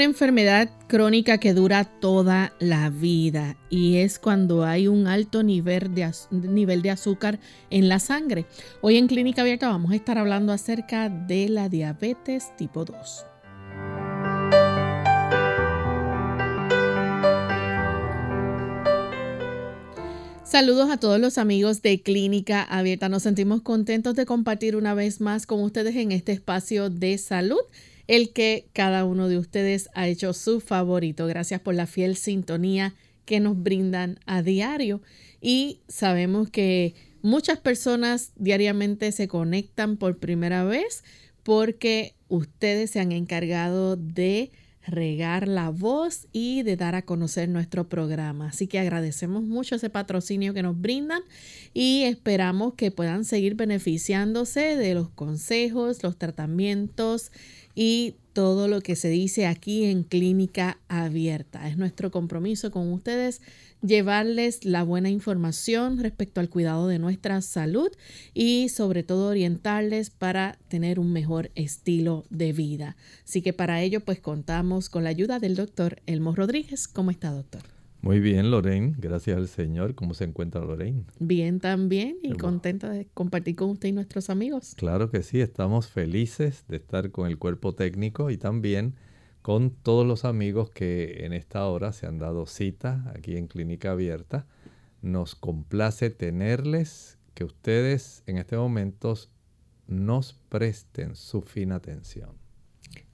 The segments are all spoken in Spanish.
Una enfermedad crónica que dura toda la vida y es cuando hay un alto nivel de, nivel de azúcar en la sangre. Hoy en Clínica Abierta vamos a estar hablando acerca de la diabetes tipo 2. Saludos a todos los amigos de Clínica Abierta. Nos sentimos contentos de compartir una vez más con ustedes en este espacio de salud el que cada uno de ustedes ha hecho su favorito. Gracias por la fiel sintonía que nos brindan a diario y sabemos que muchas personas diariamente se conectan por primera vez porque ustedes se han encargado de regar la voz y de dar a conocer nuestro programa. Así que agradecemos mucho ese patrocinio que nos brindan y esperamos que puedan seguir beneficiándose de los consejos, los tratamientos, y todo lo que se dice aquí en Clínica Abierta. Es nuestro compromiso con ustedes llevarles la buena información respecto al cuidado de nuestra salud y sobre todo orientarles para tener un mejor estilo de vida. Así que para ello pues contamos con la ayuda del doctor Elmo Rodríguez. ¿Cómo está doctor? Muy bien, Lorraine. Gracias al Señor. ¿Cómo se encuentra Lorraine? Bien también y contenta de compartir con usted y nuestros amigos. Claro que sí, estamos felices de estar con el cuerpo técnico y también con todos los amigos que en esta hora se han dado cita aquí en Clínica Abierta. Nos complace tenerles, que ustedes en este momento nos presten su fina atención.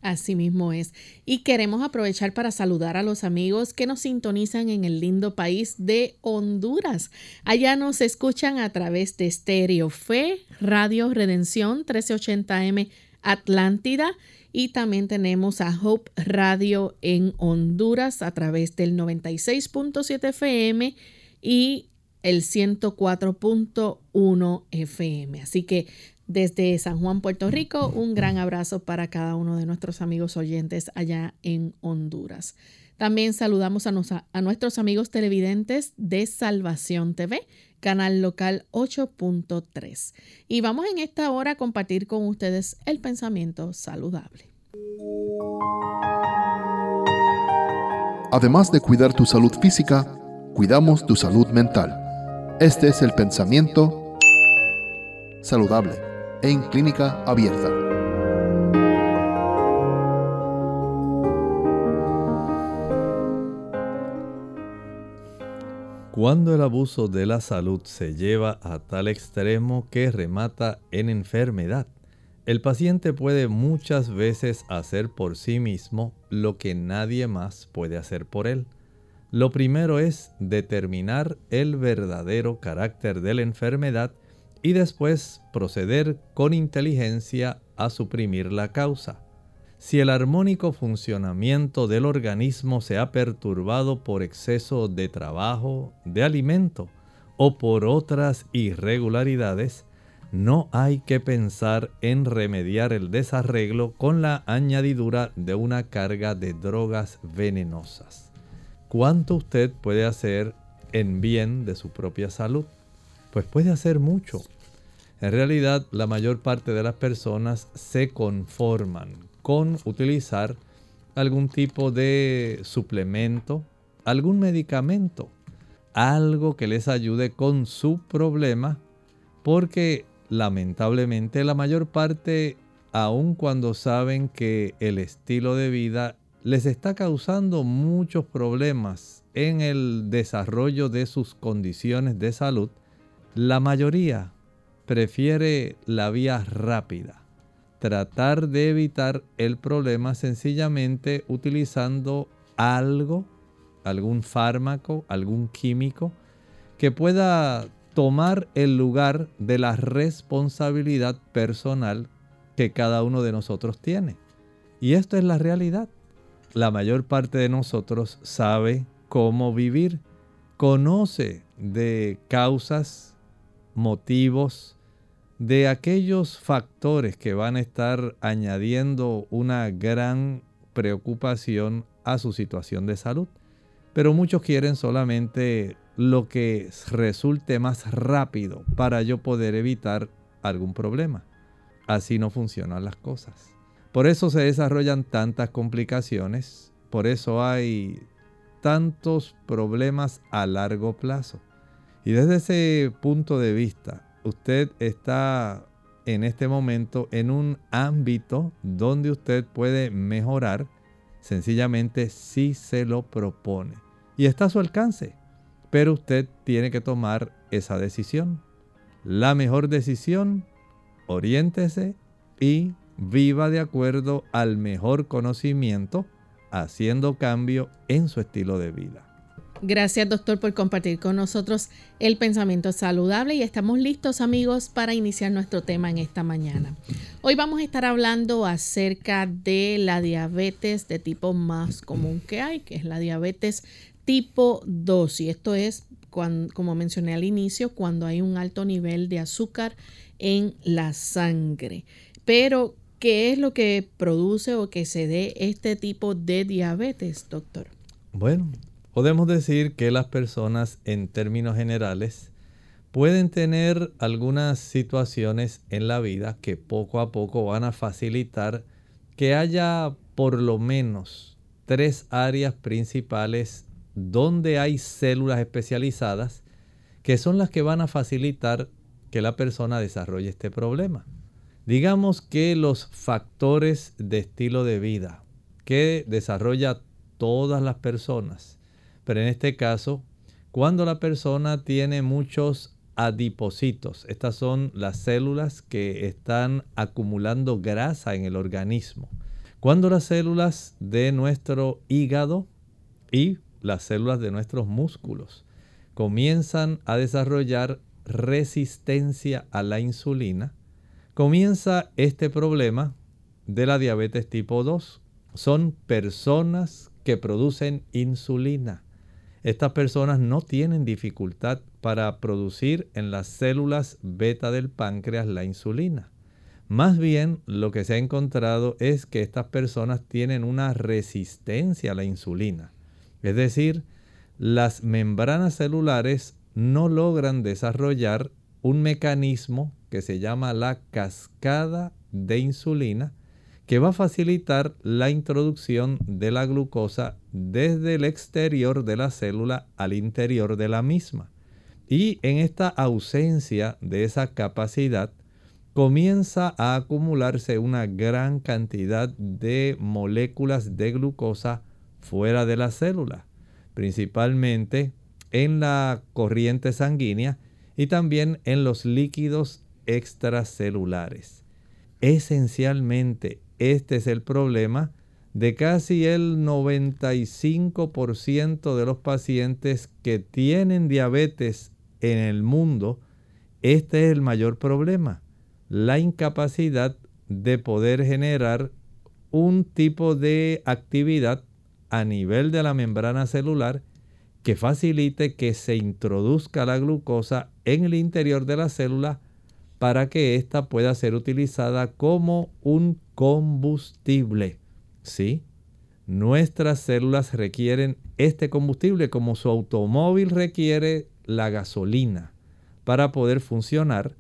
Así mismo es. Y queremos aprovechar para saludar a los amigos que nos sintonizan en el lindo país de Honduras. Allá nos escuchan a través de Stereo Fe, Radio Redención 1380M Atlántida y también tenemos a Hope Radio en Honduras a través del 96.7 FM y el 104.1 FM. Así que desde San Juan, Puerto Rico, un gran abrazo para cada uno de nuestros amigos oyentes allá en Honduras. También saludamos a, nuestros amigos televidentes de Salvación TV, canal local 8.3. Y vamos en esta hora a compartir con ustedes el pensamiento saludable. Además de cuidar tu salud física, cuidamos tu salud mental. Este es el pensamiento saludable en clínica abierta. Cuando el abuso de la salud se lleva a tal extremo que remata en enfermedad, el paciente puede muchas veces hacer por sí mismo lo que nadie más puede hacer por él. Lo primero es determinar el verdadero carácter de la enfermedad y después proceder con inteligencia a suprimir la causa. Si el armónico funcionamiento del organismo se ha perturbado por exceso de trabajo, de alimento o por otras irregularidades, no hay que pensar en remediar el desarreglo con la añadidura de una carga de drogas venenosas. ¿Cuánto usted puede hacer en bien de su propia salud? Pues puede hacer mucho. En realidad, la mayor parte de las personas se conforman con utilizar algún tipo de suplemento, algún medicamento, algo que les ayude con su problema, porque lamentablemente la mayor parte, aun cuando saben que el estilo de vida les está causando muchos problemas en el desarrollo de sus condiciones de salud, la mayoría prefiere la vía rápida. Tratar de evitar el problema sencillamente utilizando algo, algún fármaco, algún químico que pueda tomar el lugar de la responsabilidad personal que cada uno de nosotros tiene. Y esto es la realidad. La mayor parte de nosotros sabe cómo vivir, conoce de causas, motivos, de aquellos factores que van a estar añadiendo una gran preocupación a su situación de salud. Pero muchos quieren solamente lo que resulte más rápido para yo poder evitar algún problema. Así no funcionan las cosas. Por eso se desarrollan tantas complicaciones, por eso hay tantos problemas a largo plazo. Y desde ese punto de vista, usted está en este momento en un ámbito donde usted puede mejorar sencillamente si se lo propone. Y está a su alcance, pero usted tiene que tomar esa decisión. La mejor decisión, oriéntese y viva de acuerdo al mejor conocimiento, haciendo cambio en su estilo de vida. Gracias doctor por compartir con nosotros el pensamiento saludable y estamos listos amigos para iniciar nuestro tema en esta mañana. Hoy vamos a estar hablando acerca de la diabetes de tipo más común que hay, que es la diabetes tipo 2 y esto es como mencioné al inicio cuando hay un alto nivel de azúcar en la sangre. Pero ¿qué es lo que produce o que se dé este tipo de diabetes, doctor? Bueno, Podemos decir que las personas en términos generales pueden tener algunas situaciones en la vida que poco a poco van a facilitar que haya por lo menos tres áreas principales donde hay células especializadas que son las que van a facilitar que la persona desarrolle este problema. Digamos que los factores de estilo de vida que desarrolla todas las personas pero en este caso, cuando la persona tiene muchos adipocitos, estas son las células que están acumulando grasa en el organismo. Cuando las células de nuestro hígado y las células de nuestros músculos comienzan a desarrollar resistencia a la insulina, comienza este problema de la diabetes tipo 2. Son personas que producen insulina. Estas personas no tienen dificultad para producir en las células beta del páncreas la insulina. Más bien lo que se ha encontrado es que estas personas tienen una resistencia a la insulina. Es decir, las membranas celulares no logran desarrollar un mecanismo que se llama la cascada de insulina que va a facilitar la introducción de la glucosa desde el exterior de la célula al interior de la misma. Y en esta ausencia de esa capacidad, comienza a acumularse una gran cantidad de moléculas de glucosa fuera de la célula, principalmente en la corriente sanguínea y también en los líquidos extracelulares. Esencialmente este es el problema de casi el 95% de los pacientes que tienen diabetes en el mundo. Este es el mayor problema, la incapacidad de poder generar un tipo de actividad a nivel de la membrana celular que facilite que se introduzca la glucosa en el interior de la célula para que ésta pueda ser utilizada como un combustible. ¿Sí? Nuestras células requieren este combustible como su automóvil requiere la gasolina para poder funcionar.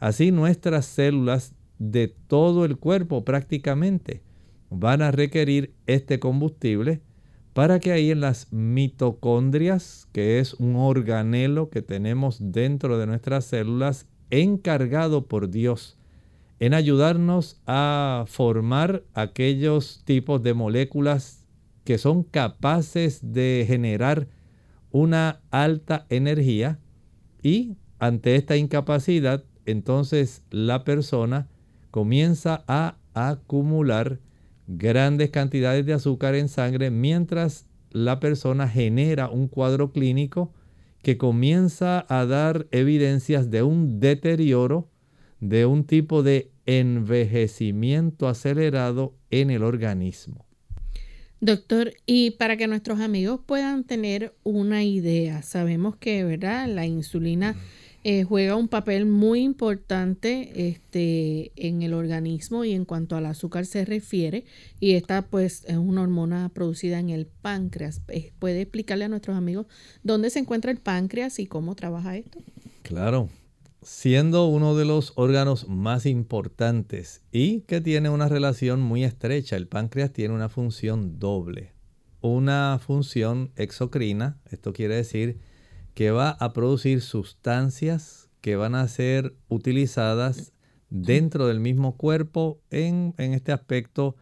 Así nuestras células de todo el cuerpo prácticamente van a requerir este combustible para que ahí en las mitocondrias, que es un organelo que tenemos dentro de nuestras células encargado por Dios en ayudarnos a formar aquellos tipos de moléculas que son capaces de generar una alta energía y ante esta incapacidad entonces la persona comienza a acumular grandes cantidades de azúcar en sangre mientras la persona genera un cuadro clínico que comienza a dar evidencias de un deterioro, de un tipo de envejecimiento acelerado en el organismo. Doctor, y para que nuestros amigos puedan tener una idea, sabemos que, ¿verdad? La insulina eh, juega un papel muy importante este, en el organismo y en cuanto al azúcar se refiere, y esta pues es una hormona producida en el páncreas. Eh, ¿Puede explicarle a nuestros amigos dónde se encuentra el páncreas y cómo trabaja esto? Claro, siendo uno de los órganos más importantes y que tiene una relación muy estrecha, el páncreas tiene una función doble. Una función exocrina, esto quiere decir que va a producir sustancias que van a ser utilizadas dentro del mismo cuerpo en, en este aspecto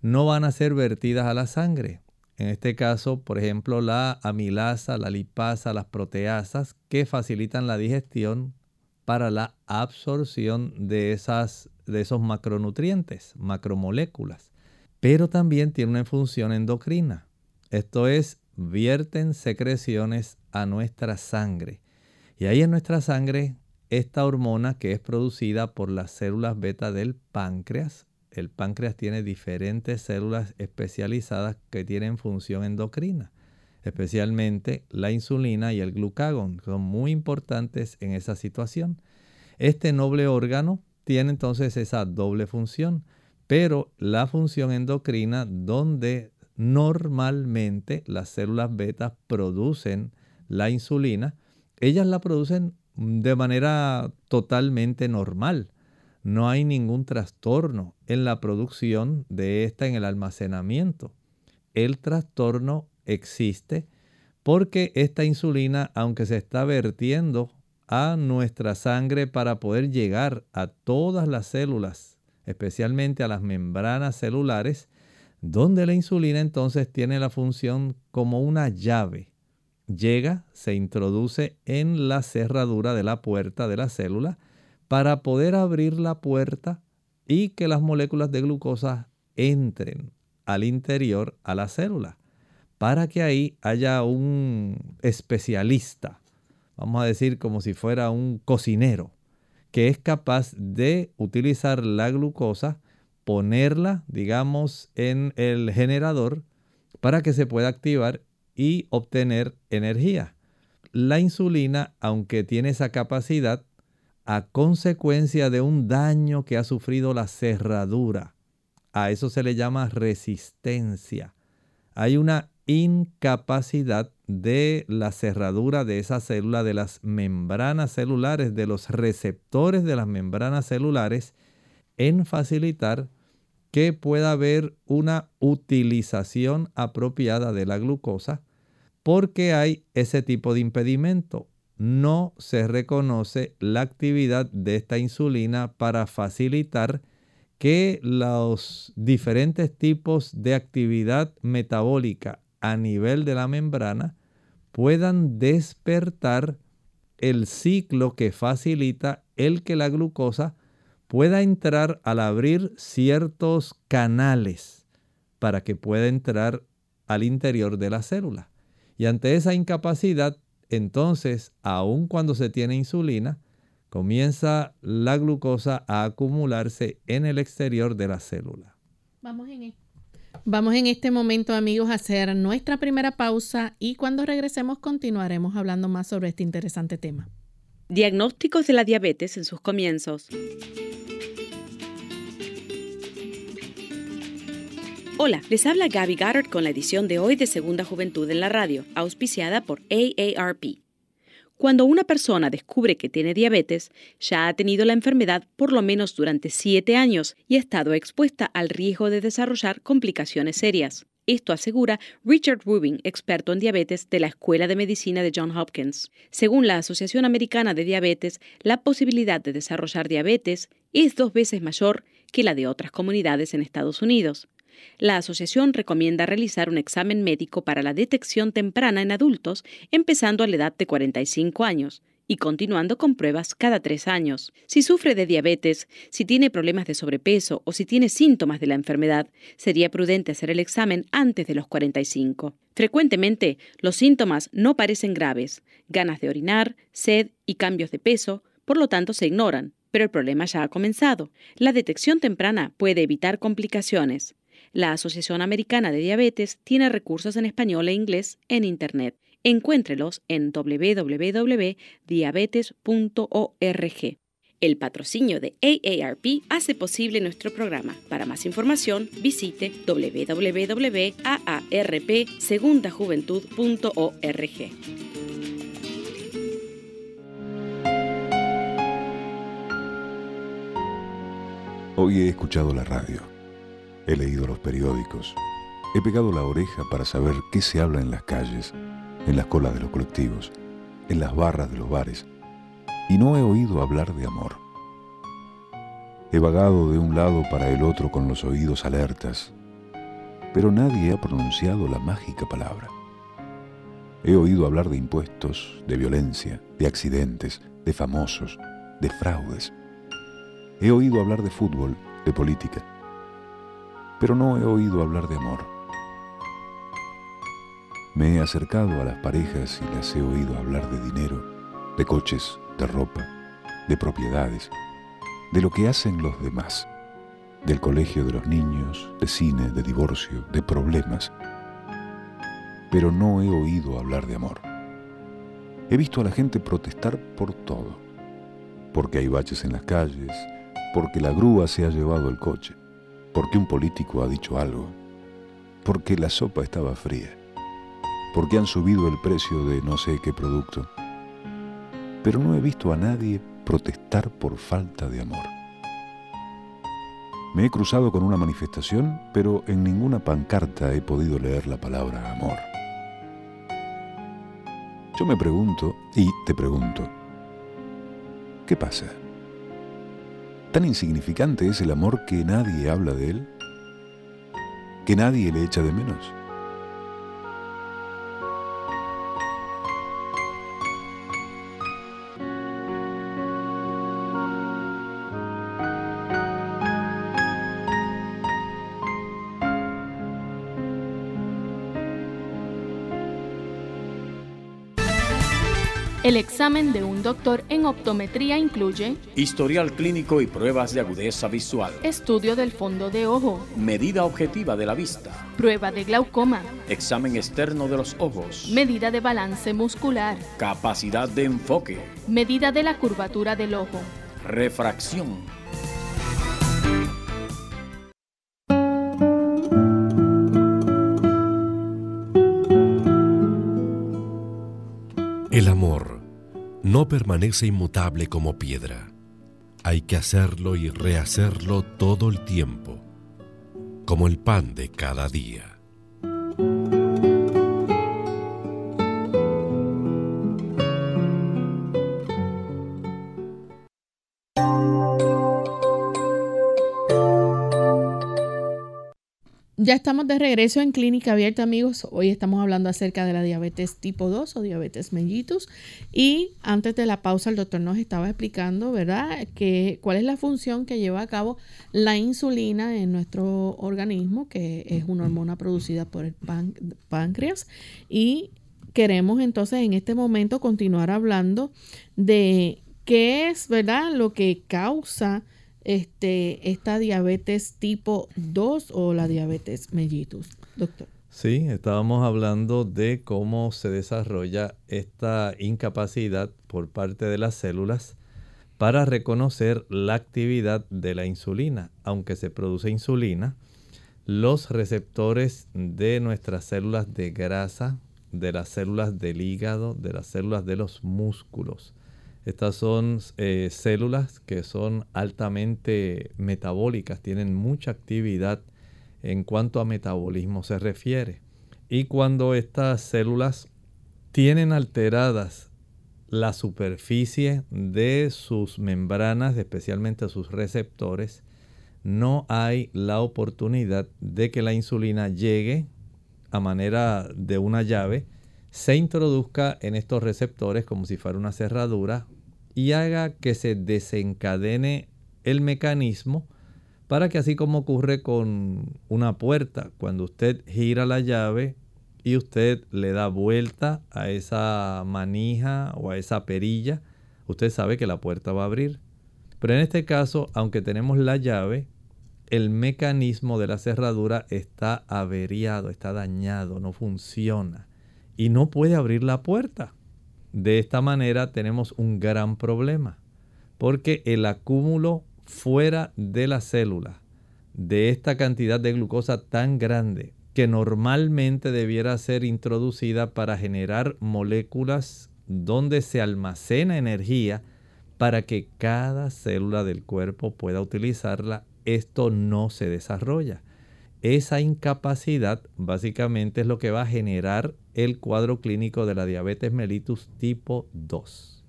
no van a ser vertidas a la sangre. En este caso, por ejemplo, la amilasa, la lipasa, las proteasas que facilitan la digestión para la absorción de, esas, de esos macronutrientes, macromoléculas. Pero también tiene una función endocrina. Esto es, vierten secreciones a nuestra sangre. Y ahí en nuestra sangre, esta hormona que es producida por las células beta del páncreas, el páncreas tiene diferentes células especializadas que tienen función endocrina especialmente la insulina y el glucagón, son muy importantes en esa situación. Este noble órgano tiene entonces esa doble función, pero la función endocrina donde normalmente las células beta producen la insulina, ellas la producen de manera totalmente normal. No hay ningún trastorno en la producción de esta en el almacenamiento. El trastorno existe porque esta insulina, aunque se está vertiendo a nuestra sangre para poder llegar a todas las células, especialmente a las membranas celulares, donde la insulina entonces tiene la función como una llave. Llega, se introduce en la cerradura de la puerta de la célula para poder abrir la puerta y que las moléculas de glucosa entren al interior a la célula para que ahí haya un especialista, vamos a decir como si fuera un cocinero, que es capaz de utilizar la glucosa, ponerla, digamos, en el generador para que se pueda activar y obtener energía. La insulina, aunque tiene esa capacidad, a consecuencia de un daño que ha sufrido la cerradura, a eso se le llama resistencia. Hay una incapacidad de la cerradura de esa célula, de las membranas celulares, de los receptores de las membranas celulares, en facilitar que pueda haber una utilización apropiada de la glucosa, porque hay ese tipo de impedimento. No se reconoce la actividad de esta insulina para facilitar que los diferentes tipos de actividad metabólica a nivel de la membrana puedan despertar el ciclo que facilita el que la glucosa pueda entrar al abrir ciertos canales para que pueda entrar al interior de la célula. Y ante esa incapacidad, entonces, aun cuando se tiene insulina, comienza la glucosa a acumularse en el exterior de la célula. Vamos en esto. Vamos en este momento, amigos, a hacer nuestra primera pausa y cuando regresemos continuaremos hablando más sobre este interesante tema. Diagnósticos de la diabetes en sus comienzos. Hola, les habla Gaby Goddard con la edición de hoy de Segunda Juventud en la Radio, auspiciada por AARP. Cuando una persona descubre que tiene diabetes, ya ha tenido la enfermedad por lo menos durante siete años y ha estado expuesta al riesgo de desarrollar complicaciones serias. Esto asegura Richard Rubin, experto en diabetes de la Escuela de Medicina de Johns Hopkins. Según la Asociación Americana de Diabetes, la posibilidad de desarrollar diabetes es dos veces mayor que la de otras comunidades en Estados Unidos. La asociación recomienda realizar un examen médico para la detección temprana en adultos, empezando a la edad de 45 años, y continuando con pruebas cada tres años. Si sufre de diabetes, si tiene problemas de sobrepeso o si tiene síntomas de la enfermedad, sería prudente hacer el examen antes de los 45. Frecuentemente, los síntomas no parecen graves, ganas de orinar, sed y cambios de peso, por lo tanto se ignoran, pero el problema ya ha comenzado. La detección temprana puede evitar complicaciones. La Asociación Americana de Diabetes tiene recursos en español e inglés en Internet. Encuéntrelos en www.diabetes.org. El patrocinio de AARP hace posible nuestro programa. Para más información, visite www.aarpsegundajuventud.org. Hoy he escuchado la radio, he leído los periódicos, he pegado la oreja para saber qué se habla en las calles en las colas de los colectivos, en las barras de los bares, y no he oído hablar de amor. He vagado de un lado para el otro con los oídos alertas, pero nadie ha pronunciado la mágica palabra. He oído hablar de impuestos, de violencia, de accidentes, de famosos, de fraudes. He oído hablar de fútbol, de política, pero no he oído hablar de amor. Me he acercado a las parejas y las he oído hablar de dinero, de coches, de ropa, de propiedades, de lo que hacen los demás, del colegio de los niños, de cine, de divorcio, de problemas. Pero no he oído hablar de amor. He visto a la gente protestar por todo, porque hay baches en las calles, porque la grúa se ha llevado el coche, porque un político ha dicho algo, porque la sopa estaba fría porque han subido el precio de no sé qué producto. Pero no he visto a nadie protestar por falta de amor. Me he cruzado con una manifestación, pero en ninguna pancarta he podido leer la palabra amor. Yo me pregunto, y te pregunto, ¿qué pasa? ¿Tan insignificante es el amor que nadie habla de él? ¿Que nadie le echa de menos? Examen de un doctor en optometría incluye historial clínico y pruebas de agudeza visual, estudio del fondo de ojo, medida objetiva de la vista, prueba de glaucoma, examen externo de los ojos, medida de balance muscular, capacidad de enfoque, medida de la curvatura del ojo, refracción permanece inmutable como piedra. Hay que hacerlo y rehacerlo todo el tiempo, como el pan de cada día. Ya estamos de regreso en Clínica Abierta, amigos. Hoy estamos hablando acerca de la diabetes tipo 2 o diabetes mellitus. Y antes de la pausa, el doctor nos estaba explicando, ¿verdad?, que, cuál es la función que lleva a cabo la insulina en nuestro organismo, que es una hormona producida por el páncreas. Y queremos entonces en este momento continuar hablando de qué es, ¿verdad?, lo que causa este, esta diabetes tipo 2 o la diabetes mellitus, doctor. Sí, estábamos hablando de cómo se desarrolla esta incapacidad por parte de las células para reconocer la actividad de la insulina. Aunque se produce insulina, los receptores de nuestras células de grasa, de las células del hígado, de las células de los músculos, estas son eh, células que son altamente metabólicas, tienen mucha actividad en cuanto a metabolismo se refiere. Y cuando estas células tienen alteradas la superficie de sus membranas, especialmente sus receptores, no hay la oportunidad de que la insulina llegue a manera de una llave se introduzca en estos receptores como si fuera una cerradura y haga que se desencadene el mecanismo para que así como ocurre con una puerta, cuando usted gira la llave y usted le da vuelta a esa manija o a esa perilla, usted sabe que la puerta va a abrir. Pero en este caso, aunque tenemos la llave, el mecanismo de la cerradura está averiado, está dañado, no funciona y no puede abrir la puerta. De esta manera tenemos un gran problema, porque el acúmulo fuera de la célula de esta cantidad de glucosa tan grande que normalmente debiera ser introducida para generar moléculas donde se almacena energía para que cada célula del cuerpo pueda utilizarla, esto no se desarrolla. Esa incapacidad básicamente es lo que va a generar el cuadro clínico de la diabetes mellitus tipo 2.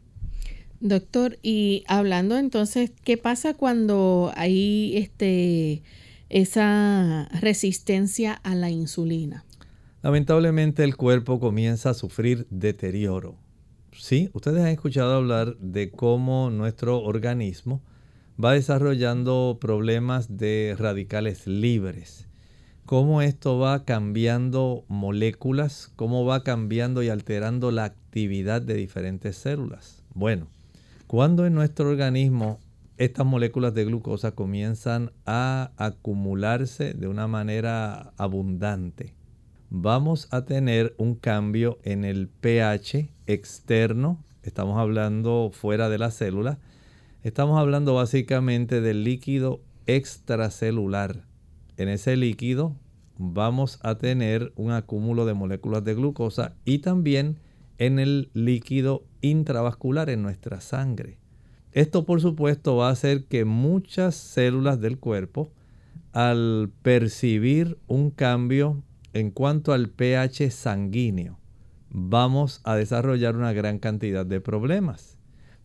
Doctor, y hablando entonces, ¿qué pasa cuando hay este, esa resistencia a la insulina? Lamentablemente el cuerpo comienza a sufrir deterioro. Sí, ustedes han escuchado hablar de cómo nuestro organismo va desarrollando problemas de radicales libres, cómo esto va cambiando moléculas, cómo va cambiando y alterando la actividad de diferentes células. Bueno, cuando en nuestro organismo estas moléculas de glucosa comienzan a acumularse de una manera abundante, vamos a tener un cambio en el pH externo, estamos hablando fuera de la célula, estamos hablando básicamente del líquido extracelular. En ese líquido vamos a tener un acúmulo de moléculas de glucosa y también en el líquido intravascular en nuestra sangre. Esto por supuesto va a hacer que muchas células del cuerpo al percibir un cambio en cuanto al pH sanguíneo, vamos a desarrollar una gran cantidad de problemas.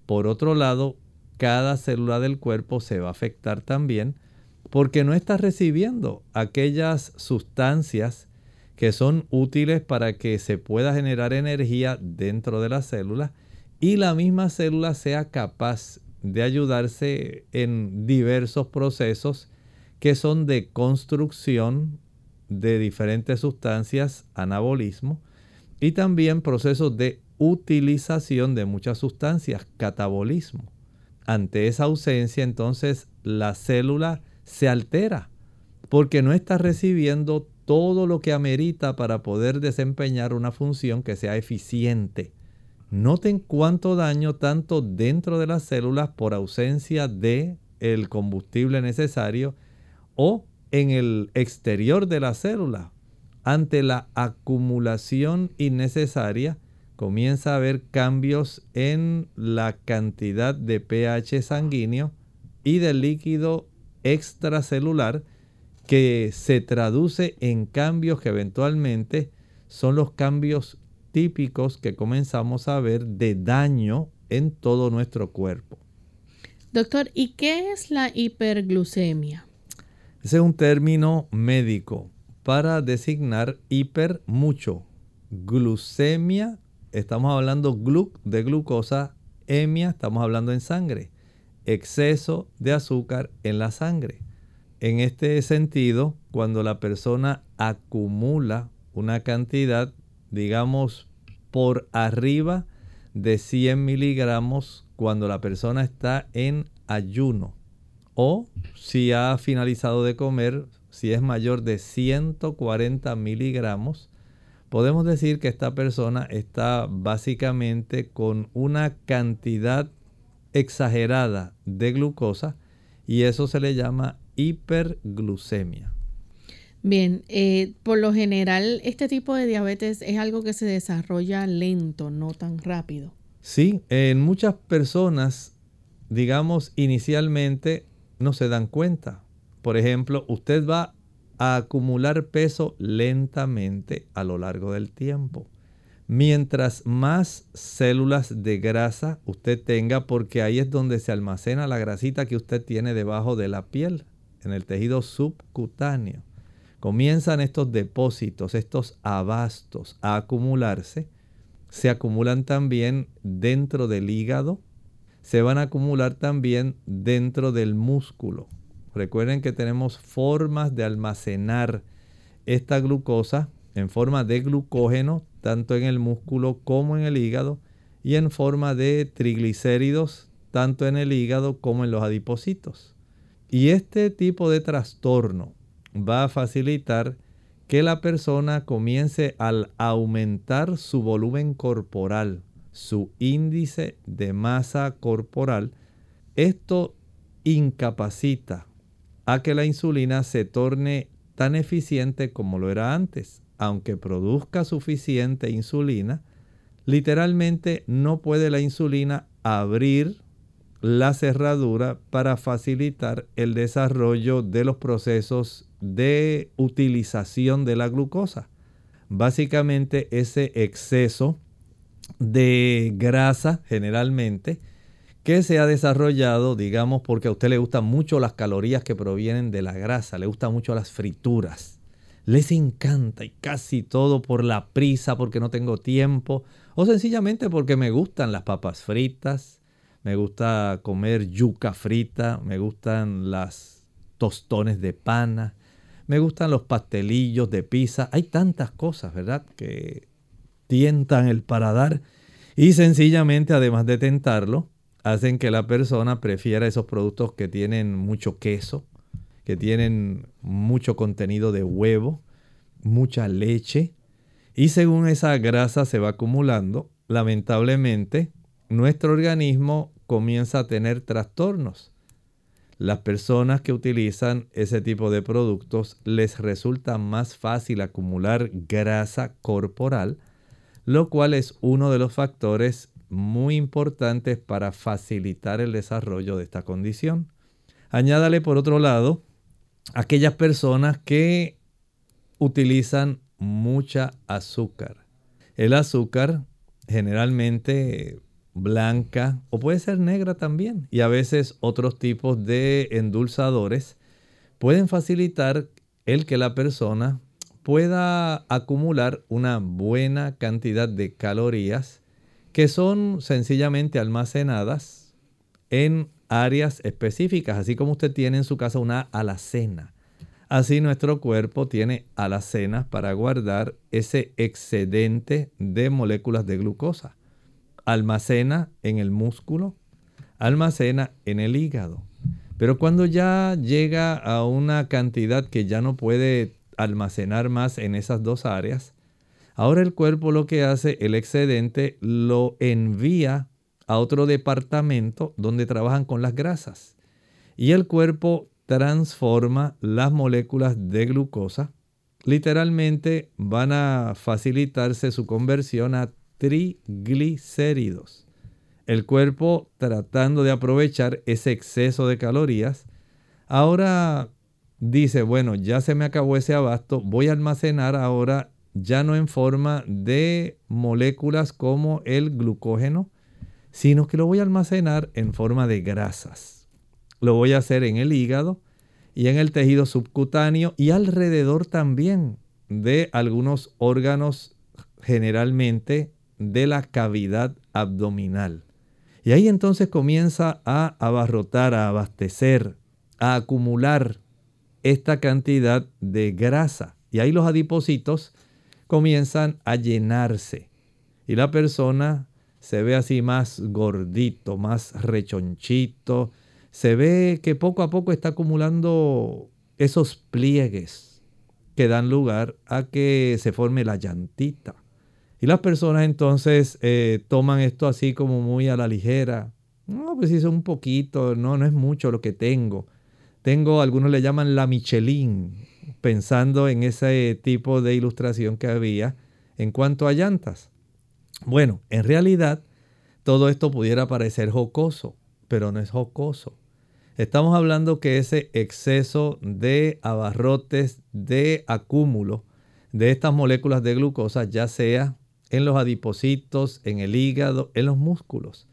Por otro lado, cada célula del cuerpo se va a afectar también porque no está recibiendo aquellas sustancias que son útiles para que se pueda generar energía dentro de la célula y la misma célula sea capaz de ayudarse en diversos procesos que son de construcción de diferentes sustancias, anabolismo, y también procesos de utilización de muchas sustancias, catabolismo. Ante esa ausencia, entonces, la célula se altera porque no está recibiendo todo lo que amerita para poder desempeñar una función que sea eficiente. Noten cuánto daño tanto dentro de las células por ausencia de el combustible necesario o en el exterior de la célula. Ante la acumulación innecesaria comienza a haber cambios en la cantidad de pH sanguíneo y del líquido extracelular que se traduce en cambios que eventualmente son los cambios típicos que comenzamos a ver de daño en todo nuestro cuerpo. Doctor, ¿y qué es la hiperglucemia? Ese es un término médico para designar hiper mucho. Glucemia, estamos hablando glu de glucosa, emia, estamos hablando en sangre. Exceso de azúcar en la sangre. En este sentido, cuando la persona acumula una cantidad, digamos, por arriba de 100 miligramos cuando la persona está en ayuno o si ha finalizado de comer, si es mayor de 140 miligramos, podemos decir que esta persona está básicamente con una cantidad exagerada de glucosa y eso se le llama hiperglucemia. Bien, eh, por lo general este tipo de diabetes es algo que se desarrolla lento, no tan rápido. Sí, en muchas personas, digamos, inicialmente no se dan cuenta. Por ejemplo, usted va a acumular peso lentamente a lo largo del tiempo. Mientras más células de grasa usted tenga, porque ahí es donde se almacena la grasita que usted tiene debajo de la piel en el tejido subcutáneo. Comienzan estos depósitos, estos abastos a acumularse. se acumulan también dentro del hígado, se van a acumular también dentro del músculo. Recuerden que tenemos formas de almacenar esta glucosa en forma de glucógeno, tanto en el músculo como en el hígado, y en forma de triglicéridos, tanto en el hígado como en los adipocitos. Y este tipo de trastorno va a facilitar que la persona comience al aumentar su volumen corporal, su índice de masa corporal. Esto incapacita a que la insulina se torne tan eficiente como lo era antes. Aunque produzca suficiente insulina, literalmente no puede la insulina abrir la cerradura para facilitar el desarrollo de los procesos de utilización de la glucosa. Básicamente ese exceso de grasa generalmente que se ha desarrollado, digamos, porque a usted le gustan mucho las calorías que provienen de la grasa, le gustan mucho las frituras. Les encanta y casi todo por la prisa, porque no tengo tiempo, o sencillamente porque me gustan las papas fritas, me gusta comer yuca frita, me gustan las tostones de pana, me gustan los pastelillos de pizza. Hay tantas cosas, ¿verdad?, que tientan el paladar y sencillamente, además de tentarlo, hacen que la persona prefiera esos productos que tienen mucho queso, que tienen mucho contenido de huevo, mucha leche. Y según esa grasa se va acumulando, lamentablemente, nuestro organismo comienza a tener trastornos. Las personas que utilizan ese tipo de productos les resulta más fácil acumular grasa corporal, lo cual es uno de los factores muy importantes para facilitar el desarrollo de esta condición. Añádale por otro lado aquellas personas que utilizan mucha azúcar. El azúcar generalmente blanca o puede ser negra también. Y a veces otros tipos de endulzadores pueden facilitar el que la persona pueda acumular una buena cantidad de calorías que son sencillamente almacenadas en áreas específicas, así como usted tiene en su casa una alacena. Así nuestro cuerpo tiene alacenas para guardar ese excedente de moléculas de glucosa almacena en el músculo, almacena en el hígado. Pero cuando ya llega a una cantidad que ya no puede almacenar más en esas dos áreas, ahora el cuerpo lo que hace, el excedente lo envía a otro departamento donde trabajan con las grasas. Y el cuerpo transforma las moléculas de glucosa. Literalmente van a facilitarse su conversión a triglicéridos. El cuerpo tratando de aprovechar ese exceso de calorías, ahora dice, bueno, ya se me acabó ese abasto, voy a almacenar ahora ya no en forma de moléculas como el glucógeno, sino que lo voy a almacenar en forma de grasas. Lo voy a hacer en el hígado y en el tejido subcutáneo y alrededor también de algunos órganos generalmente de la cavidad abdominal. Y ahí entonces comienza a abarrotar, a abastecer, a acumular esta cantidad de grasa. Y ahí los adipocitos comienzan a llenarse. Y la persona se ve así más gordito, más rechonchito. Se ve que poco a poco está acumulando esos pliegues que dan lugar a que se forme la llantita. Y las personas entonces eh, toman esto así como muy a la ligera. No, pues hice un poquito, no, no es mucho lo que tengo. Tengo, algunos le llaman la Michelin, pensando en ese tipo de ilustración que había en cuanto a llantas. Bueno, en realidad todo esto pudiera parecer jocoso, pero no es jocoso. Estamos hablando que ese exceso de abarrotes, de acúmulo de estas moléculas de glucosa, ya sea en los adipocitos, en el hígado, en los músculos.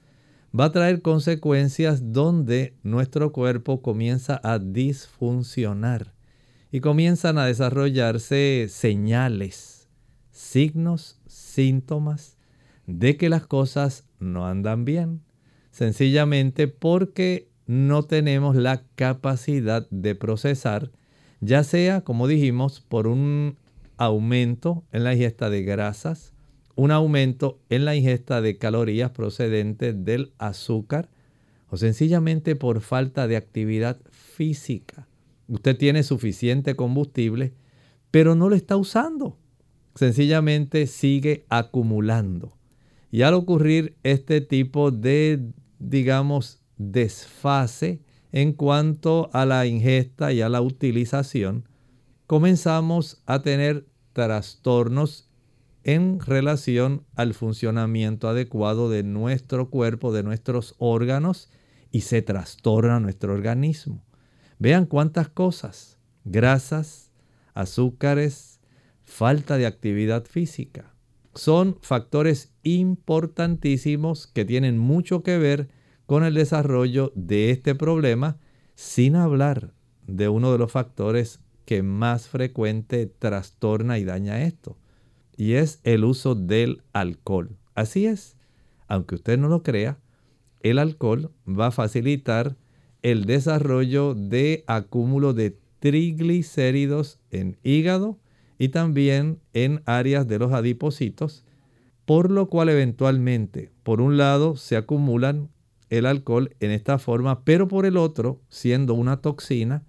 Va a traer consecuencias donde nuestro cuerpo comienza a disfuncionar y comienzan a desarrollarse señales, signos, síntomas de que las cosas no andan bien. Sencillamente porque no tenemos la capacidad de procesar, ya sea, como dijimos, por un aumento en la ingesta de grasas, un aumento en la ingesta de calorías procedentes del azúcar o sencillamente por falta de actividad física. Usted tiene suficiente combustible, pero no lo está usando. Sencillamente sigue acumulando. Y al ocurrir este tipo de, digamos, desfase en cuanto a la ingesta y a la utilización, comenzamos a tener trastornos en relación al funcionamiento adecuado de nuestro cuerpo, de nuestros órganos, y se trastorna nuestro organismo. Vean cuántas cosas, grasas, azúcares, falta de actividad física. Son factores importantísimos que tienen mucho que ver con el desarrollo de este problema, sin hablar de uno de los factores que más frecuente trastorna y daña esto, y es el uso del alcohol. Así es, aunque usted no lo crea, el alcohol va a facilitar el desarrollo de acúmulo de triglicéridos en hígado y también en áreas de los adipocitos, por lo cual eventualmente, por un lado, se acumulan el alcohol en esta forma, pero por el otro, siendo una toxina,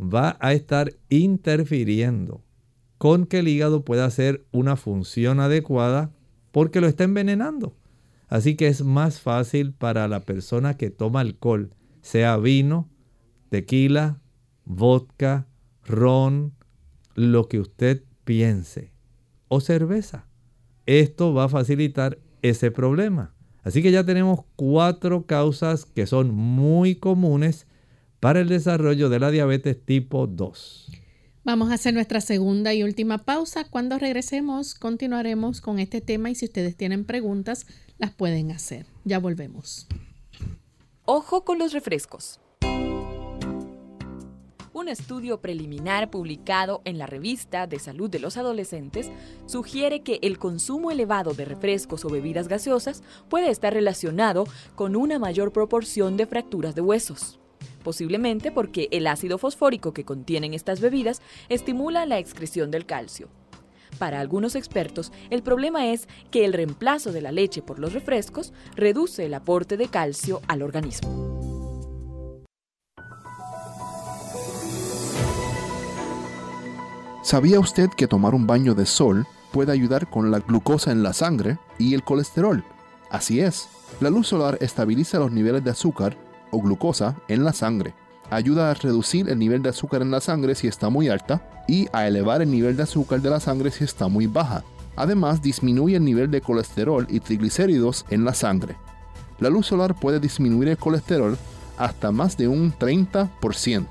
va a estar interfiriendo con que el hígado pueda hacer una función adecuada porque lo está envenenando. Así que es más fácil para la persona que toma alcohol, sea vino, tequila, vodka, ron, lo que usted piense, o cerveza. Esto va a facilitar ese problema. Así que ya tenemos cuatro causas que son muy comunes para el desarrollo de la diabetes tipo 2. Vamos a hacer nuestra segunda y última pausa. Cuando regresemos continuaremos con este tema y si ustedes tienen preguntas las pueden hacer. Ya volvemos. Ojo con los refrescos. Un estudio preliminar publicado en la revista de salud de los adolescentes sugiere que el consumo elevado de refrescos o bebidas gaseosas puede estar relacionado con una mayor proporción de fracturas de huesos posiblemente porque el ácido fosfórico que contienen estas bebidas estimula la excreción del calcio. Para algunos expertos, el problema es que el reemplazo de la leche por los refrescos reduce el aporte de calcio al organismo. ¿Sabía usted que tomar un baño de sol puede ayudar con la glucosa en la sangre y el colesterol? Así es, la luz solar estabiliza los niveles de azúcar o glucosa en la sangre. Ayuda a reducir el nivel de azúcar en la sangre si está muy alta y a elevar el nivel de azúcar de la sangre si está muy baja. Además, disminuye el nivel de colesterol y triglicéridos en la sangre. La luz solar puede disminuir el colesterol hasta más de un 30%.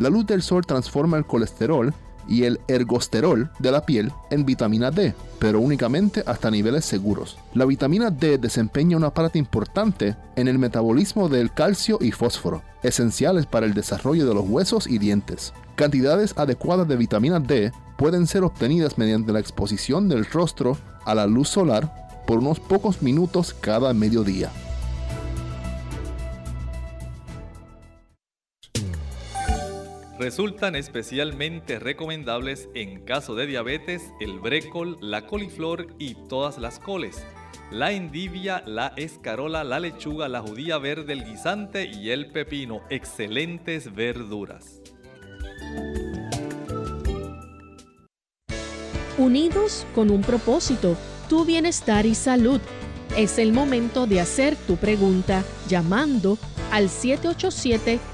La luz del sol transforma el colesterol y el ergosterol de la piel en vitamina D, pero únicamente hasta niveles seguros. La vitamina D desempeña una parte importante en el metabolismo del calcio y fósforo, esenciales para el desarrollo de los huesos y dientes. Cantidades adecuadas de vitamina D pueden ser obtenidas mediante la exposición del rostro a la luz solar por unos pocos minutos cada mediodía. Resultan especialmente recomendables en caso de diabetes el brécol, la coliflor y todas las coles, la endivia, la escarola, la lechuga, la judía verde, el guisante y el pepino. Excelentes verduras. Unidos con un propósito, tu bienestar y salud. Es el momento de hacer tu pregunta llamando al 787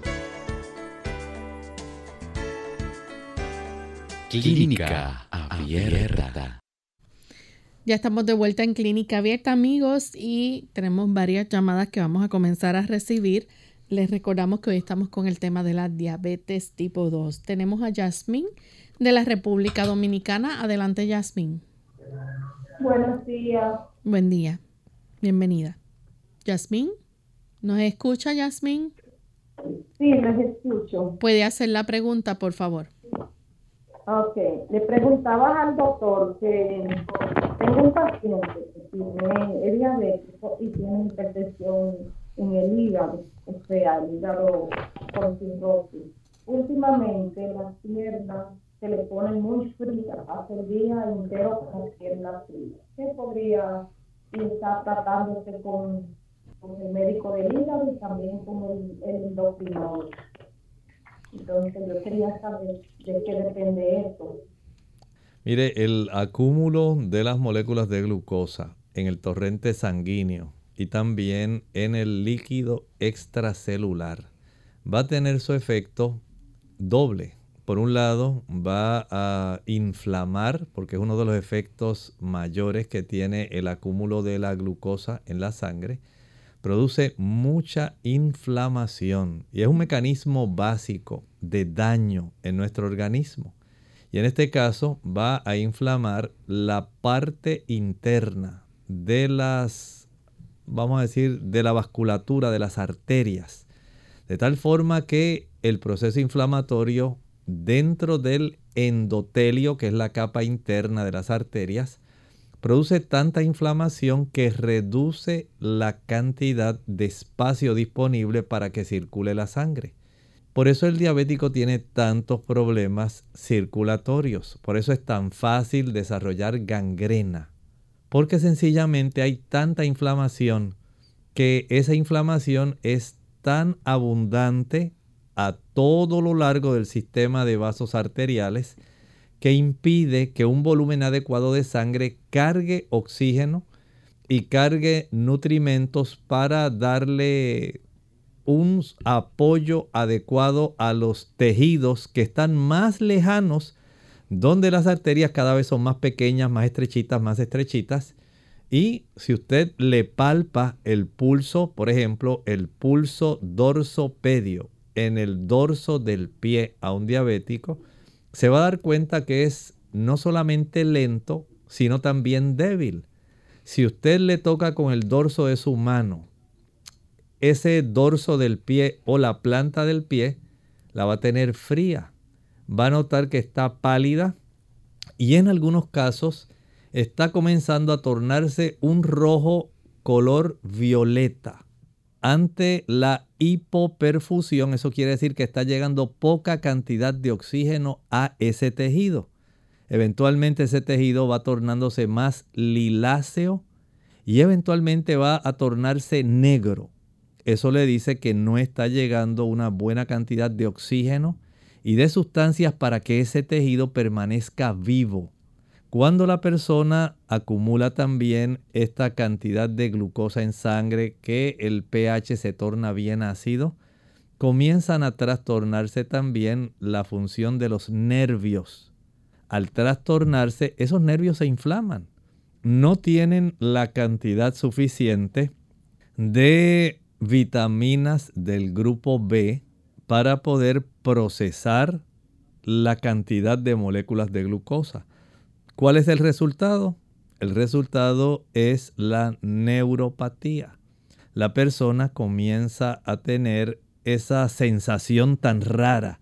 Clínica Abierta. Ya estamos de vuelta en Clínica Abierta, amigos, y tenemos varias llamadas que vamos a comenzar a recibir. Les recordamos que hoy estamos con el tema de la diabetes tipo 2. Tenemos a Yasmín de la República Dominicana. Adelante, Yasmín. Buenos días. Buen día. Bienvenida. Yasmín, ¿nos escucha, Yasmín? Sí, les escucho. ¿Puede hacer la pregunta, por favor? Ok, le preguntaba al doctor que tengo un paciente que tiene diabético y tiene hipertensión en el hígado, o sea, el hígado con cirrosis. Últimamente las piernas se le ponen muy frías, hace el día entero con las piernas frías. ¿Qué podría estar tratándose con, con, el médico del hígado y también con el, el endocrinólogo? Entonces yo quería saber de qué depende esto. Mire, el acúmulo de las moléculas de glucosa en el torrente sanguíneo y también en el líquido extracelular va a tener su efecto doble. Por un lado, va a inflamar, porque es uno de los efectos mayores que tiene el acúmulo de la glucosa en la sangre, produce mucha inflamación y es un mecanismo básico de daño en nuestro organismo. Y en este caso va a inflamar la parte interna de las, vamos a decir, de la vasculatura, de las arterias. De tal forma que el proceso inflamatorio dentro del endotelio, que es la capa interna de las arterias, produce tanta inflamación que reduce la cantidad de espacio disponible para que circule la sangre. Por eso el diabético tiene tantos problemas circulatorios. Por eso es tan fácil desarrollar gangrena. Porque sencillamente hay tanta inflamación que esa inflamación es tan abundante a todo lo largo del sistema de vasos arteriales que impide que un volumen adecuado de sangre cargue oxígeno y cargue nutrimentos para darle un apoyo adecuado a los tejidos que están más lejanos, donde las arterias cada vez son más pequeñas, más estrechitas, más estrechitas. Y si usted le palpa el pulso, por ejemplo, el pulso dorsopedio en el dorso del pie a un diabético, se va a dar cuenta que es no solamente lento, sino también débil. Si usted le toca con el dorso de su mano, ese dorso del pie o la planta del pie la va a tener fría. Va a notar que está pálida y en algunos casos está comenzando a tornarse un rojo color violeta. Ante la hipoperfusión, eso quiere decir que está llegando poca cantidad de oxígeno a ese tejido. Eventualmente ese tejido va tornándose más liláceo y eventualmente va a tornarse negro. Eso le dice que no está llegando una buena cantidad de oxígeno y de sustancias para que ese tejido permanezca vivo. Cuando la persona acumula también esta cantidad de glucosa en sangre que el pH se torna bien ácido, comienzan a trastornarse también la función de los nervios. Al trastornarse, esos nervios se inflaman. No tienen la cantidad suficiente de vitaminas del grupo B para poder procesar la cantidad de moléculas de glucosa. ¿Cuál es el resultado? El resultado es la neuropatía. La persona comienza a tener esa sensación tan rara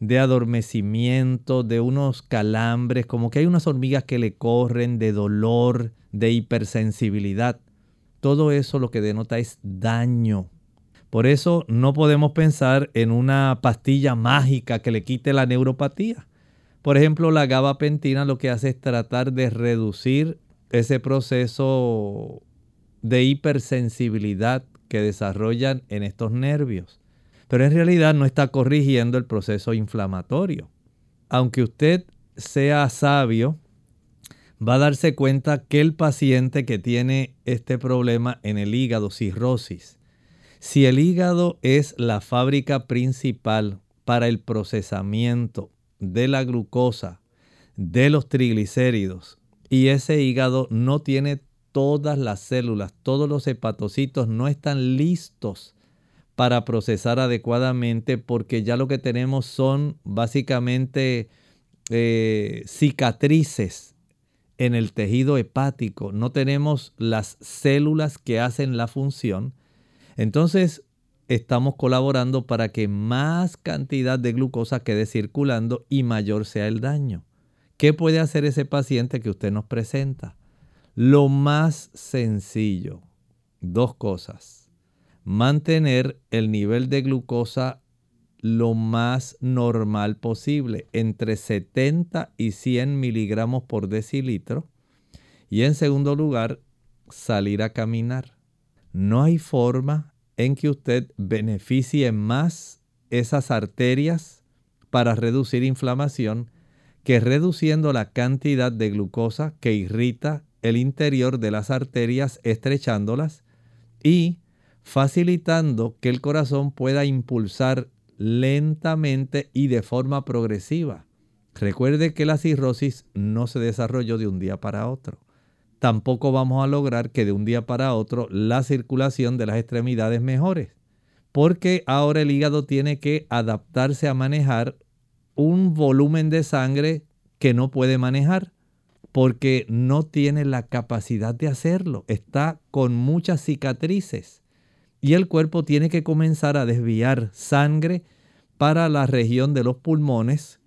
de adormecimiento, de unos calambres, como que hay unas hormigas que le corren, de dolor, de hipersensibilidad. Todo eso lo que denota es daño. Por eso no podemos pensar en una pastilla mágica que le quite la neuropatía. Por ejemplo, la gabapentina lo que hace es tratar de reducir ese proceso de hipersensibilidad que desarrollan en estos nervios. Pero en realidad no está corrigiendo el proceso inflamatorio. Aunque usted sea sabio, va a darse cuenta que el paciente que tiene este problema en el hígado, cirrosis, si el hígado es la fábrica principal para el procesamiento de la glucosa, de los triglicéridos y ese hígado no tiene todas las células, todos los hepatocitos no están listos para procesar adecuadamente porque ya lo que tenemos son básicamente eh, cicatrices en el tejido hepático, no tenemos las células que hacen la función. Entonces estamos colaborando para que más cantidad de glucosa quede circulando y mayor sea el daño. ¿Qué puede hacer ese paciente que usted nos presenta? Lo más sencillo, dos cosas. Mantener el nivel de glucosa lo más normal posible, entre 70 y 100 miligramos por decilitro. Y en segundo lugar, salir a caminar. No hay forma en que usted beneficie más esas arterias para reducir inflamación que reduciendo la cantidad de glucosa que irrita el interior de las arterias, estrechándolas y facilitando que el corazón pueda impulsar lentamente y de forma progresiva. Recuerde que la cirrosis no se desarrolló de un día para otro. Tampoco vamos a lograr que de un día para otro la circulación de las extremidades mejore, porque ahora el hígado tiene que adaptarse a manejar un volumen de sangre que no puede manejar porque no tiene la capacidad de hacerlo. Está con muchas cicatrices y el cuerpo tiene que comenzar a desviar sangre para la región de los pulmones,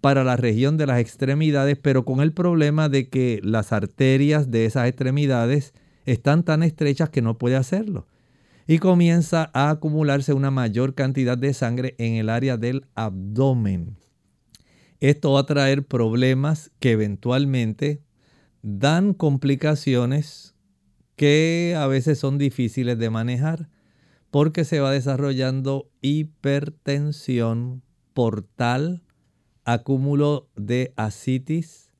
para la región de las extremidades, pero con el problema de que las arterias de esas extremidades están tan estrechas que no puede hacerlo. Y comienza a acumularse una mayor cantidad de sangre en el área del abdomen. Esto va a traer problemas que eventualmente dan complicaciones que a veces son difíciles de manejar porque se va desarrollando hipertensión portal, acúmulo de asitis,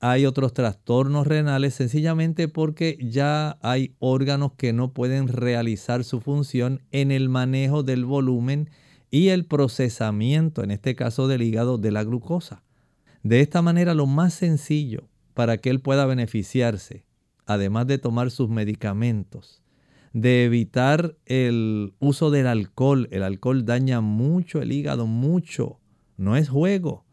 hay otros trastornos renales sencillamente porque ya hay órganos que no pueden realizar su función en el manejo del volumen y el procesamiento, en este caso del hígado, de la glucosa. De esta manera, lo más sencillo para que él pueda beneficiarse, además de tomar sus medicamentos, de evitar el uso del alcohol. El alcohol daña mucho el hígado, mucho. No es juego,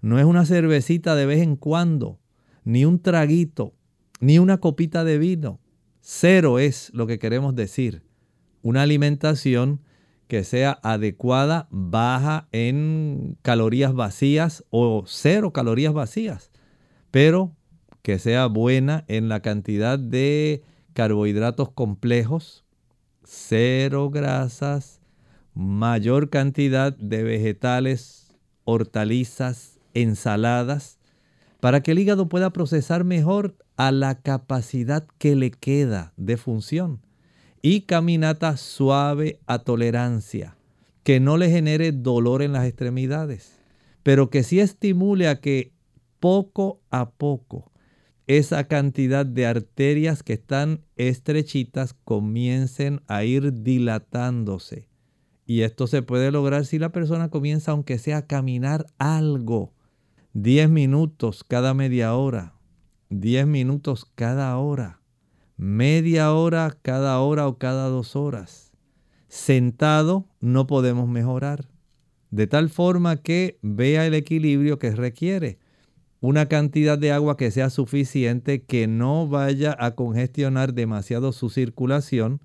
no es una cervecita de vez en cuando, ni un traguito, ni una copita de vino. Cero es lo que queremos decir. Una alimentación que sea adecuada, baja en calorías vacías o cero calorías vacías, pero que sea buena en la cantidad de carbohidratos complejos, cero grasas, mayor cantidad de vegetales, hortalizas, ensaladas, para que el hígado pueda procesar mejor a la capacidad que le queda de función y caminata suave a tolerancia, que no le genere dolor en las extremidades, pero que sí estimule a que poco a poco esa cantidad de arterias que están estrechitas comiencen a ir dilatándose. Y esto se puede lograr si la persona comienza, aunque sea a caminar algo, 10 minutos cada media hora, 10 minutos cada hora media hora cada hora o cada dos horas. Sentado no podemos mejorar. De tal forma que vea el equilibrio que requiere. Una cantidad de agua que sea suficiente, que no vaya a congestionar demasiado su circulación,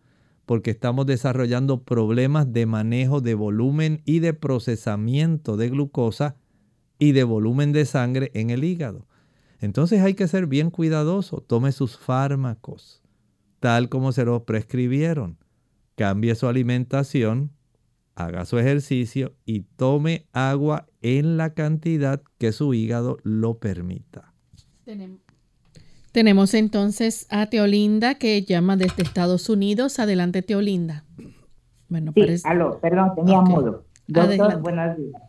porque estamos desarrollando problemas de manejo de volumen y de procesamiento de glucosa y de volumen de sangre en el hígado. Entonces hay que ser bien cuidadoso. Tome sus fármacos tal como se lo prescribieron. Cambie su alimentación, haga su ejercicio y tome agua en la cantidad que su hígado lo permita. Tenemos, entonces a Teolinda que llama desde Estados Unidos. Adelante, Teolinda. Bueno, sí, aló, perdón, tenía modo. Doctor, buenos días.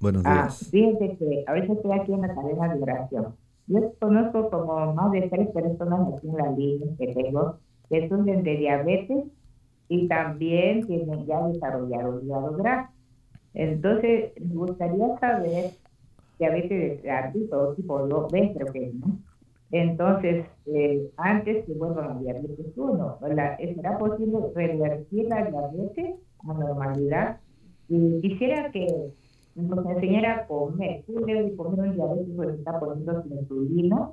Buenos ah, días. Ah, fíjate que ahorita estoy aquí en la cadena de oración. Yo conozco como más de tres personas aquí en la línea que tengo que sufren de diabetes y también tienen ya desarrollado hígado graso. Entonces, me gustaría saber, diabetes de todo tipo, lo ves, creo que no. Entonces, eh, antes que vuelvan a diabetes 1, ¿será posible revertir la diabetes a normalidad? Y quisiera que nos enseñara a comer. Tú debes comer un diabetes porque está poniendo insulina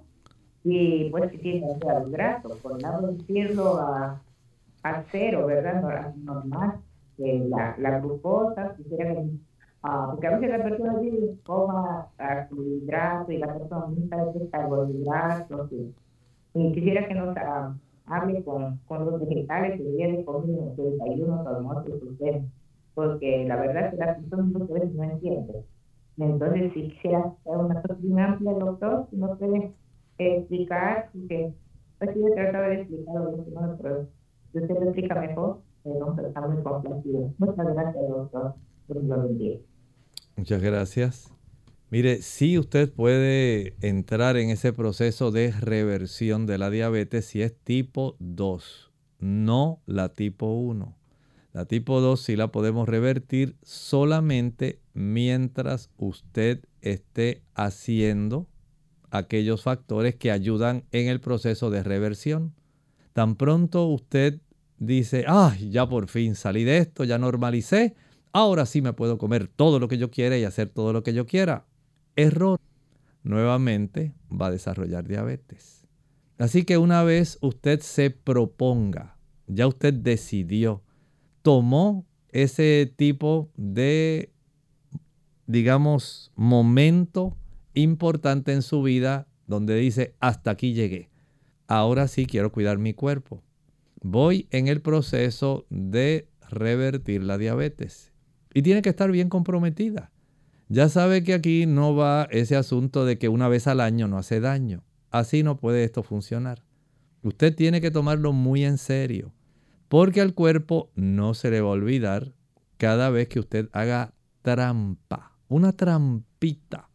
y pues si tiene los grasos, por no reducirlo a, a cero, ¿verdad? Normal, eh, la, la glucosa, quisiera que Ah, porque a veces la persona dice, coma carbohidratos y la persona sabe qué carbohidratos. Y, y quisiera que nos uh, hable con, con los vegetales que debe comer en su desayuno, su almuerzo y su porque la verdad es que la persona muchas veces no entiende. Entonces, si quisiera hacer una solución amplia, doctor, si nos puede explicar, porque pues yo he tratado de explicarlo, pero si usted lo explica mejor, eh, no, está muy complacido. Muchas gracias, doctor. Por lo bendiga. Muchas gracias. Mire, si usted puede entrar en ese proceso de reversión de la diabetes si es tipo 2, no la tipo 1. La tipo 2 sí la podemos revertir solamente mientras usted esté haciendo aquellos factores que ayudan en el proceso de reversión. Tan pronto usted dice, ay, ya por fin salí de esto, ya normalicé, Ahora sí me puedo comer todo lo que yo quiera y hacer todo lo que yo quiera. Error. Nuevamente va a desarrollar diabetes. Así que una vez usted se proponga, ya usted decidió, tomó ese tipo de, digamos, momento importante en su vida donde dice, hasta aquí llegué. Ahora sí quiero cuidar mi cuerpo. Voy en el proceso de revertir la diabetes y tiene que estar bien comprometida. Ya sabe que aquí no va ese asunto de que una vez al año no hace daño. Así no puede esto funcionar. Usted tiene que tomarlo muy en serio, porque al cuerpo no se le va a olvidar cada vez que usted haga trampa, una trampita.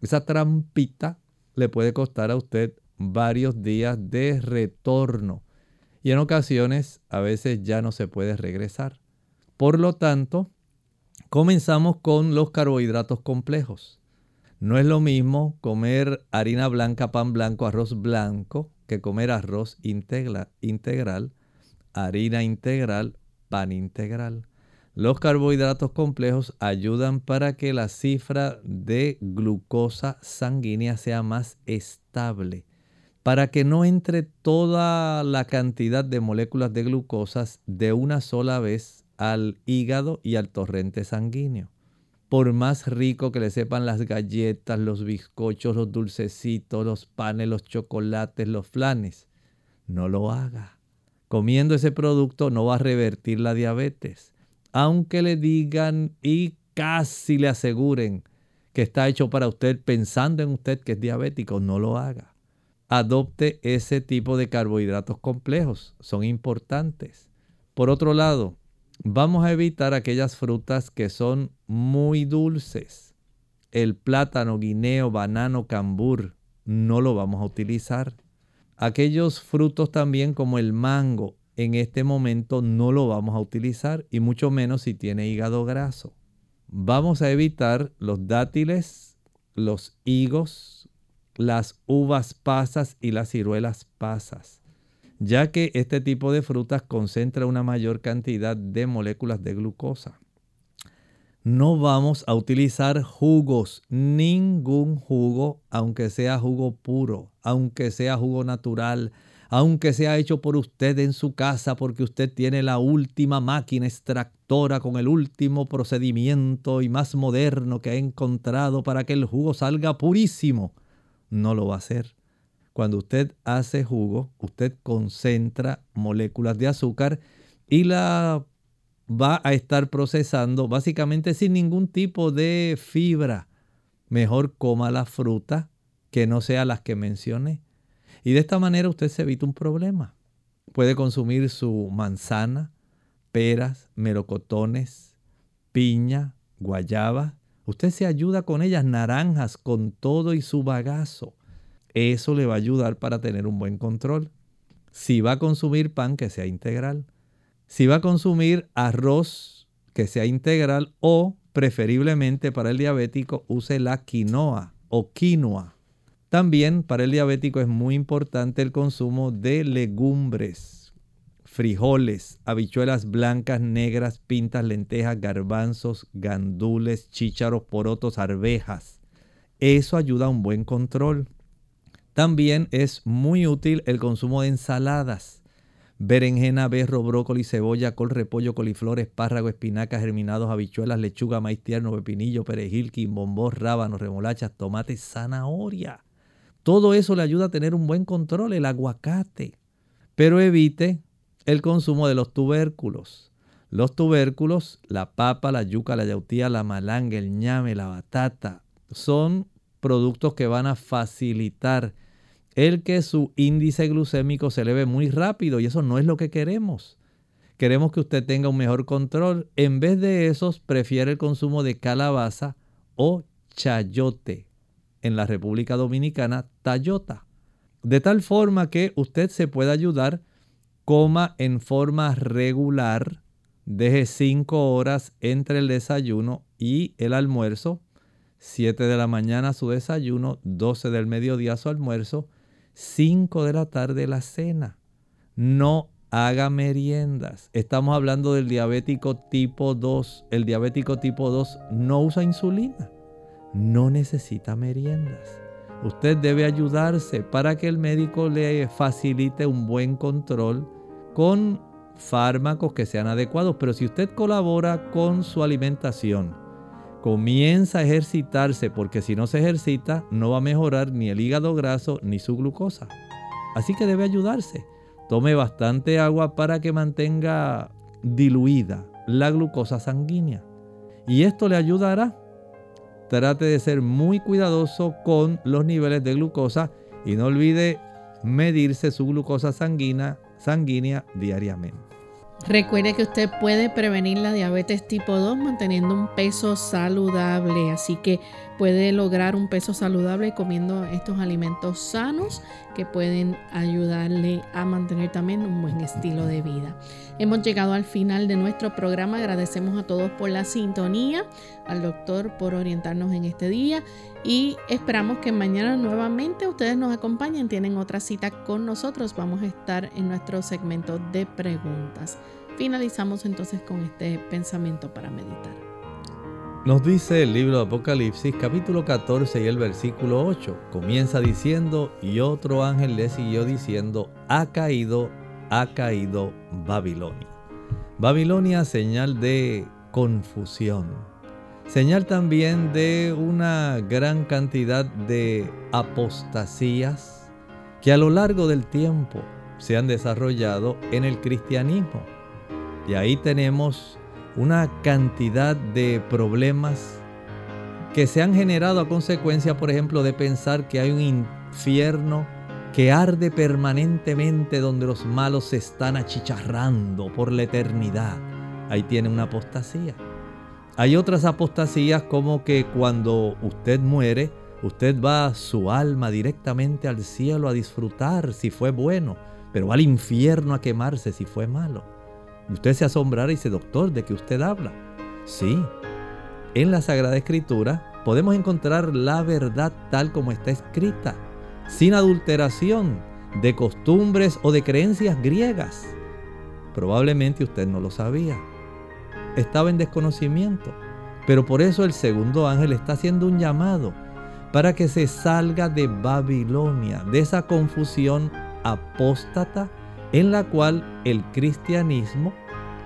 Esa trampita le puede costar a usted varios días de retorno y en ocasiones a veces ya no se puede regresar. Por lo tanto, Comenzamos con los carbohidratos complejos. No es lo mismo comer harina blanca, pan blanco, arroz blanco que comer arroz integral, harina integral, pan integral. Los carbohidratos complejos ayudan para que la cifra de glucosa sanguínea sea más estable, para que no entre toda la cantidad de moléculas de glucosas de una sola vez al hígado y al torrente sanguíneo. Por más rico que le sepan las galletas, los bizcochos, los dulcecitos, los panes, los chocolates, los flanes, no lo haga. Comiendo ese producto no va a revertir la diabetes. Aunque le digan y casi le aseguren que está hecho para usted pensando en usted que es diabético, no lo haga. Adopte ese tipo de carbohidratos complejos, son importantes. Por otro lado, Vamos a evitar aquellas frutas que son muy dulces. El plátano, guineo, banano, cambur, no lo vamos a utilizar. Aquellos frutos también como el mango, en este momento no lo vamos a utilizar y mucho menos si tiene hígado graso. Vamos a evitar los dátiles, los higos, las uvas pasas y las ciruelas pasas ya que este tipo de frutas concentra una mayor cantidad de moléculas de glucosa. No vamos a utilizar jugos, ningún jugo, aunque sea jugo puro, aunque sea jugo natural, aunque sea hecho por usted en su casa porque usted tiene la última máquina extractora con el último procedimiento y más moderno que ha encontrado para que el jugo salga purísimo. No lo va a hacer. Cuando usted hace jugo, usted concentra moléculas de azúcar y la va a estar procesando básicamente sin ningún tipo de fibra. Mejor coma la fruta que no sea las que mencioné. Y de esta manera usted se evita un problema. Puede consumir su manzana, peras, melocotones, piña, guayaba. Usted se ayuda con ellas, naranjas, con todo y su bagazo. Eso le va a ayudar para tener un buen control. Si va a consumir pan, que sea integral. Si va a consumir arroz, que sea integral o preferiblemente para el diabético use la quinoa o quinoa, También para el diabético es muy importante el consumo de legumbres, frijoles, habichuelas blancas, negras, pintas, lentejas, garbanzos, gandules, chícharos, porotos, arvejas. Eso ayuda a un buen control. También es muy útil el consumo de ensaladas. Berenjena, berro, brócoli, cebolla, col, repollo, coliflor, espárrago, espinacas, germinados, habichuelas, lechuga, maíz tierno, pepinillo, perejil, quimbombó, rábanos, remolachas, tomates, zanahoria. Todo eso le ayuda a tener un buen control, el aguacate. Pero evite el consumo de los tubérculos. Los tubérculos, la papa, la yuca, la yautía, la malanga, el ñame, la batata, son productos que van a facilitar el que su índice glucémico se eleve muy rápido y eso no es lo que queremos. Queremos que usted tenga un mejor control. En vez de esos, prefiere el consumo de calabaza o chayote en la República Dominicana Tayota. De tal forma que usted se pueda ayudar, coma en forma regular, deje 5 horas entre el desayuno y el almuerzo, 7 de la mañana su desayuno, 12 del mediodía su almuerzo, 5 de la tarde la cena. No haga meriendas. Estamos hablando del diabético tipo 2. El diabético tipo 2 no usa insulina no necesita meriendas. Usted debe ayudarse para que el médico le facilite un buen control con fármacos que sean adecuados. Pero si usted colabora con su alimentación, comienza a ejercitarse, porque si no se ejercita no va a mejorar ni el hígado graso ni su glucosa. Así que debe ayudarse. Tome bastante agua para que mantenga diluida la glucosa sanguínea. Y esto le ayudará trate de ser muy cuidadoso con los niveles de glucosa y no olvide medirse su glucosa sanguínea, sanguínea diariamente. Recuerde que usted puede prevenir la diabetes tipo 2 manteniendo un peso saludable, así que puede lograr un peso saludable comiendo estos alimentos sanos que pueden ayudarle a mantener también un buen estilo de vida. Hemos llegado al final de nuestro programa, agradecemos a todos por la sintonía, al doctor por orientarnos en este día y esperamos que mañana nuevamente ustedes nos acompañen, tienen otra cita con nosotros, vamos a estar en nuestro segmento de preguntas. Finalizamos entonces con este pensamiento para meditar. Nos dice el libro de Apocalipsis capítulo 14 y el versículo 8. Comienza diciendo, y otro ángel le siguió diciendo, ha caído, ha caído Babilonia. Babilonia señal de confusión, señal también de una gran cantidad de apostasías que a lo largo del tiempo se han desarrollado en el cristianismo. Y ahí tenemos una cantidad de problemas que se han generado a consecuencia, por ejemplo, de pensar que hay un infierno que arde permanentemente donde los malos se están achicharrando por la eternidad. Ahí tiene una apostasía. Hay otras apostasías como que cuando usted muere, usted va su alma directamente al cielo a disfrutar si fue bueno, pero va al infierno a quemarse si fue malo. Usted se asombrará y dice, doctor, ¿de qué usted habla? Sí, en la Sagrada Escritura podemos encontrar la verdad tal como está escrita, sin adulteración de costumbres o de creencias griegas. Probablemente usted no lo sabía. Estaba en desconocimiento. Pero por eso el segundo ángel está haciendo un llamado para que se salga de Babilonia, de esa confusión apóstata en la cual el cristianismo,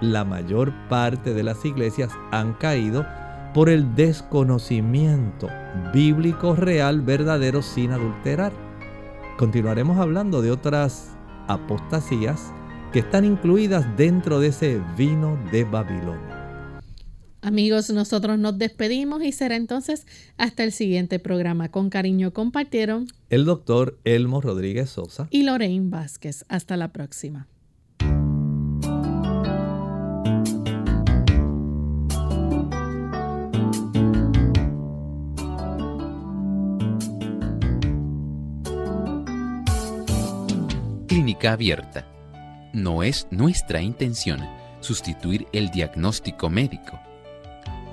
la mayor parte de las iglesias han caído por el desconocimiento bíblico real, verdadero, sin adulterar. Continuaremos hablando de otras apostasías que están incluidas dentro de ese vino de Babilonia. Amigos, nosotros nos despedimos y será entonces hasta el siguiente programa. Con cariño compartieron el doctor Elmo Rodríguez Sosa y Lorraine Vázquez. Hasta la próxima. Clínica abierta. No es nuestra intención sustituir el diagnóstico médico